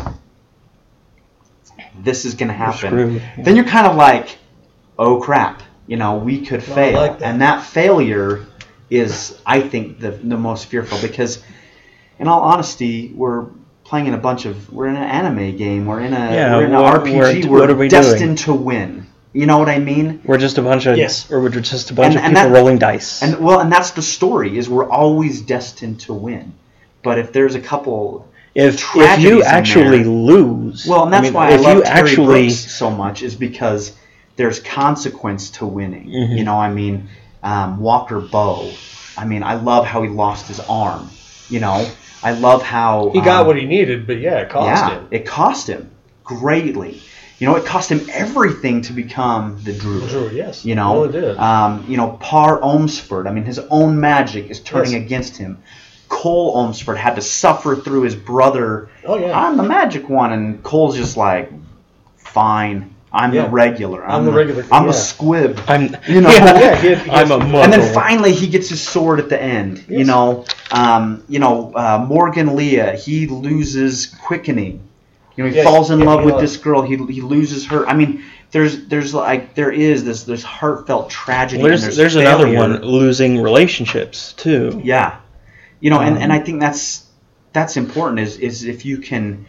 this is going to happen. screwed. Then you're kind of like, oh crap, you know, we could fail. like that. And that failure is, I think, the, the most fearful because, in all honesty, we're playing in a bunch of, we're in an anime game, we're in a, Yeah, we're in an what- RPG, we're- we're we destined to win. You know what I mean? We're just a bunch of Yes. or we're just a bunch And- of and people that- rolling dice. And well, and that's the story is we're always destined to win. But if there's a couple, if if you actually there. lose, well, and that's I mean, why I if love you Terry actually Brooks so much is because there's consequence to winning. Mhm. You know, I mean, um, Walker Boh. I mean, I love how he lost his arm. You know, I love how He got um, what he needed, but yeah, it cost yeah, him. it cost him greatly. You know, it cost him everything to become the Druid. True, yes. You know, Well, it did. Um, you know, Par Ohmsford. I mean, his own magic is turning Yes. against him. Coll Ohmsford had to suffer through his brother. oh yeah. I'm the magic one, and Coll's just like, fine. I'm Yeah. the regular. I'm the regular, I'm yeah. the squib. I'm You know, yeah, yeah, he he I'm had- a muggle. And then finally, he gets his sword at the end. You know, um, you know, uh, Morgan Leah. He loses quickening. You know, he Yeah, falls in yeah, love with does. this girl. He, he loses her. I mean, there's there's like there is this there's heartfelt tragedy. Well, and there's there's there's another one losing relationships too. Yeah, you know, and, Um, and I think that's that's important. Is is if you can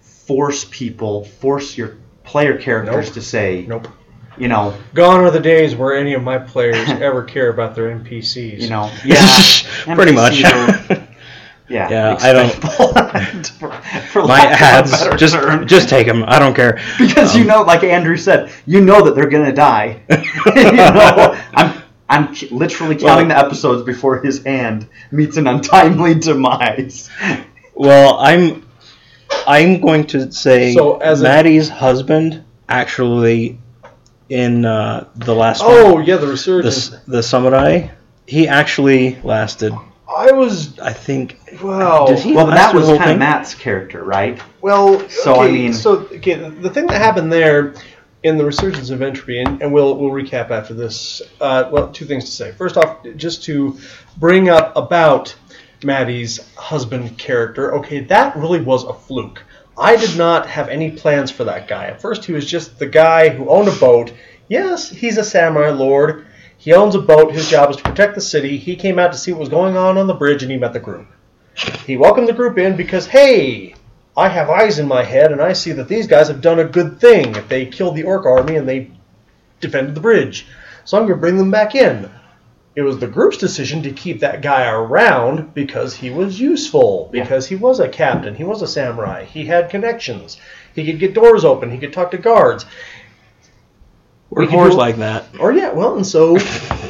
force people, force your player characters Nope. to say, Nope. you know, Gone are the days where any of my players ever care about their NPCs. you know, yeah, pretty much. NPCs are- yeah, Yeah, I don't- expendable, for, for My lack of ads, just term. just take them. I don't care. because you Um, know, like Andrew said, you know that they're gonna die. you know, I'm I'm literally counting the episodes before his hand meets an untimely demise. Well, I'm I'm going to say So, as a- Maddie's husband actually in uh, the last Oh one, yeah, the the resurgence. s- the samurai, he actually lasted. I was I think. wow. Did he Well, that was whole kind of? Matt's character, right? Well, So, I mean- so okay, the thing that happened there in the resurgence of entropy, and, and we'll we'll recap after this. Uh, well, two things to say. First off, just to bring up about Maddie's husband character. Okay, that really was a fluke. I did not have any plans for that guy. At first, he was just the guy who owned a boat. Yes, he's a samurai lord. He owns a boat. His job is to protect the city. He came out to see what was going on on the bridge, and he met the group. He welcomed the group in because, hey, I have eyes in my head, and I see that these guys have done a good thing. They killed the orc army and they defended the bridge, so I'm going to bring them back in. It was the group's decision to keep that guy around because he was useful, because he was a captain, he was a samurai, he had connections, he could get doors open, he could talk to guards. We whores like that. Or yeah, well, and so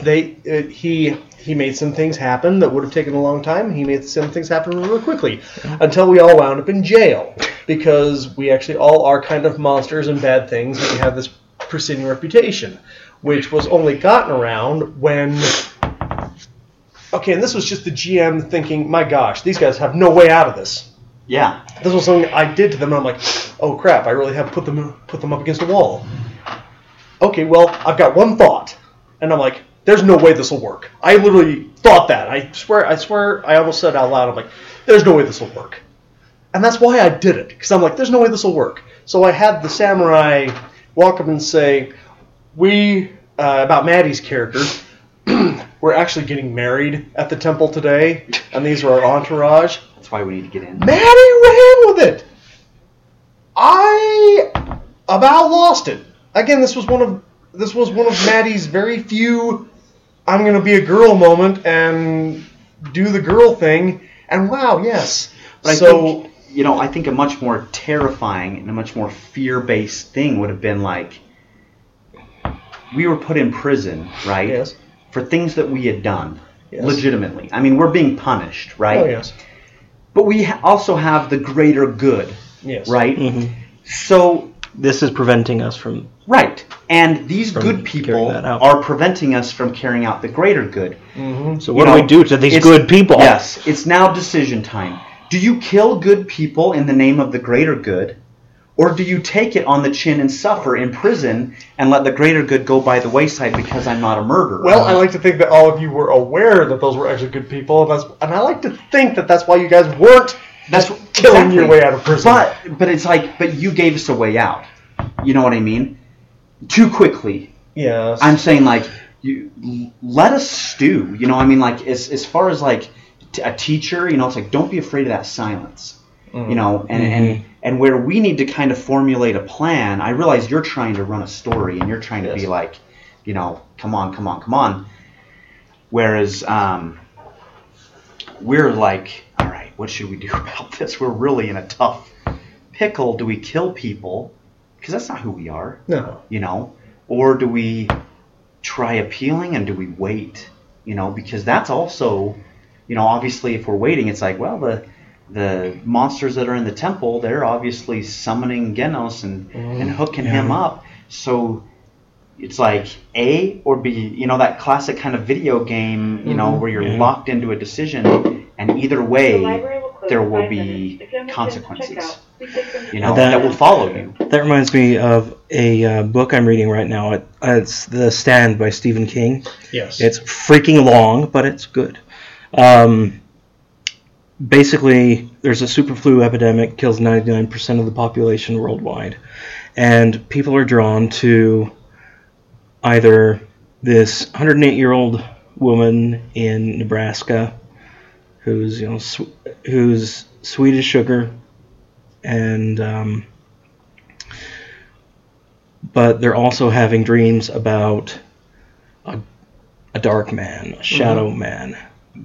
they uh, he he made some things happen that would have taken a long time. He made some things happen really quickly until we all wound up in jail because we actually all are kind of monsters and bad things, and we have this preceding reputation, which was only gotten around when. Okay, and this was just the GM thinking, "My gosh, these guys have no way out of this." Yeah. This was something I did to them, and I'm like, "Oh crap! I really have put them put them up against a wall." okay, well, I've got one thought. And I'm like, there's no way this will work. I literally thought that. I swear, I swear, I almost said out loud, I'm like, there's no way this will work. And that's why I did it, because I'm like, there's no way this will work. So I had the samurai walk up and say, we, uh, about Maddie's character, we're actually getting married at the temple today, and these are our entourage. That's why we need to get in. Maddie ran with it. I about lost it. Again, this was one of this was one of Maddie's very few I'm gonna be a girl moment and do the girl thing. And wow, yes. But I so think, you know, I think a much more terrifying and a much more fear-based thing would have been like, we were put in prison, right? yes, For things that we had done, Yes. legitimately. I mean, we're being punished, right? oh yes, But we ha- also have the greater good, yes, right? Mhm. So, This is preventing us from. right. And these good people carrying that out. are preventing us from carrying out the greater good. Mm-hmm. So what You do know, we do to these good people? Yes, it's now decision time. Do you kill good people in the name of the greater good, Or do you take it on the chin and suffer in prison and let the greater good go by the wayside because I'm not a murderer? Well, I like to think that all of you were aware that those were actually good people, and, that's, and I like to think that that's why you guys weren't that's killing your way out of prison. But but it's like but you gave us a way out. You know what I mean? Too quickly. yes. I'm saying like you let us stew. You know, I mean like as as far as like t- a teacher, you know, it's like don't be afraid of that silence. You mm-hmm. know, and and mm-hmm. And where we need to kind of formulate a plan. I realize you're trying to run a story and you're trying to be like, you know, come on, come on, come on. Whereas um, we're like, all right, what should we do about this? We're really in a tough pickle. Do we kill people? Because that's not who we are no. you know or do we try appealing and do we wait you know because that's also you know obviously if we're waiting it's like well the the monsters that are in the temple they're obviously summoning genos and and hooking him up so it's like a or b you know that classic kind of video game you know where you're Yeah. locked into a decision and either way library will there will be minutes. If you have any consequences. chance to check out, please take them you know That- that will follow you That reminds me of a uh, book I'm reading right now. It, it's The Stand by Stephen King. Yes. It's freaking long, but it's good. Um, basically, there's a super flu epidemic, kills 99% of the population worldwide, and people are drawn to either this 108 year old woman in Nebraska who's you know sw- who's sweet as sugar, and um, but they're also having dreams about a, a dark man, a shadow man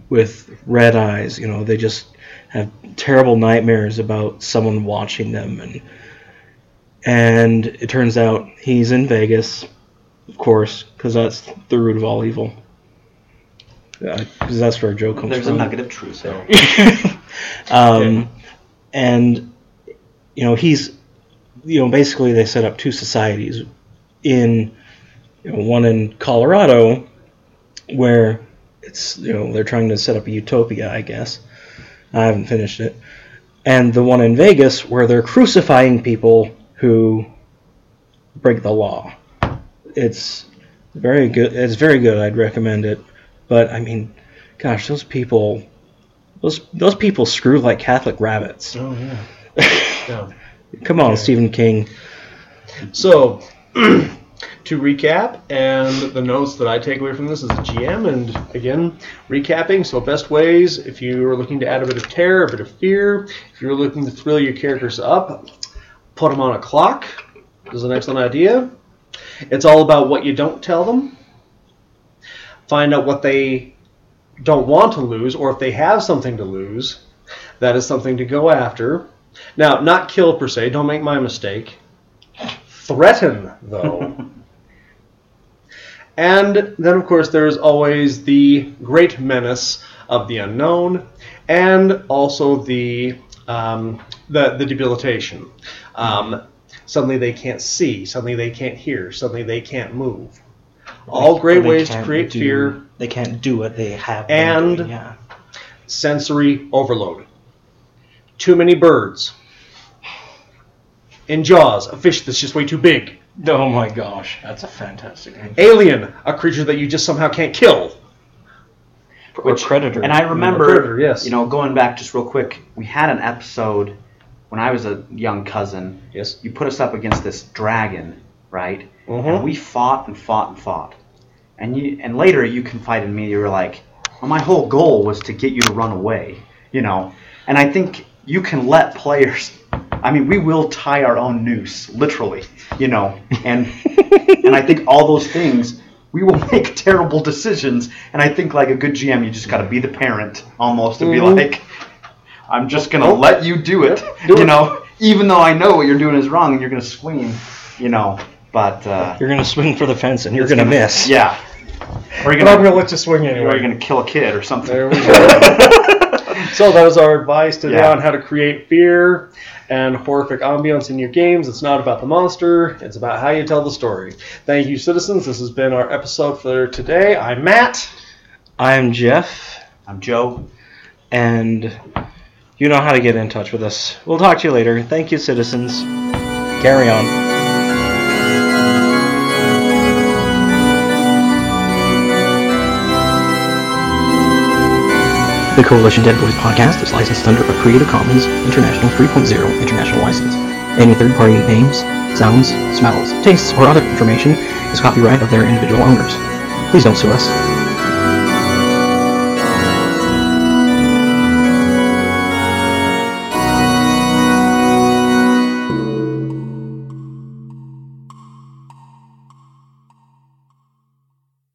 with red eyes. You know, they just have terrible nightmares about someone watching them, and and it turns out he's in Vegas, of course, because that's the root of all evil. Because that's where Joe comes from. there's a from. nugget of truth there um, and you know he's you know basically they set up two societies in you know, one in Colorado where it's you know they're trying to set up a utopia I guess I haven't finished it and the one in Vegas where they're crucifying people who break the law it's very good it's very good I'd recommend it but I mean gosh those people those those people screw like Catholic rabbits. oh, yeah. yeah. Come on, Stephen King. So, to recap, and the notes that I take away from this a GM, and again, recapping. So, best ways if you are looking to add a bit of terror, a bit of fear, if you're looking to thrill your characters up, put them on a clock. This is an excellent idea. It's all about what you don't tell them. Find out what they don't want to lose, or if they have something to lose, that is something to go after. Now, not kill per se, don't make my mistake. Threaten, though. and then, of course, there's always the great menace of the unknown, and also the um, the, the debilitation. Um, suddenly they can't see, suddenly they can't hear, suddenly they can't move. All great ways to create do- fear They can't do what they have. been And- doing, yeah. sensory overload. Too many birds. In Jaws, a fish that's just way too big. Oh my gosh, that's a fantastic name. Alien, a creature that you just somehow can't kill. Or predator. And I remember, Predator, yes. you know, going back just real quick, we had an episode when I was a young cousin. Yes. You put us up against this dragon, right? Mhm. And we fought and fought and fought. And you, and later you confided in me. You were like, well, my whole goal was to get you to run away, you know. And I think you can let players. I mean, we will tie our own noose, literally, you know. And and I think all those things we will make terrible decisions. And I think like a good GM, you just got to be the parent almost and Mhm. be like, I'm just gonna Oh. let you do it, do you it. know, even though I know what you're doing is wrong and you're gonna swing, you know. But uh, You're gonna swing for the fence and you're gonna, miss. Yeah. Or you're But I'm gonna, going to let you swing or anyway. you're gonna kill a kid or something. There we go. so that was our advice today Yeah. on how to create fear and horrific ambiance in your games. It's not about the monster, it's about how you tell the story. Thank you, citizens. This has been our episode for today. I'm Matt. I'm Jeff, I'm Joe. and you know how to get in touch with us. We'll talk to you later. Thank you, citizens. carry on. The Coalition Dead Boys podcast is licensed under a Creative Commons International 3.0 international license. Any third-party names, sounds, smells, tastes, or other information is copyright of their individual owners. Please don't sue us.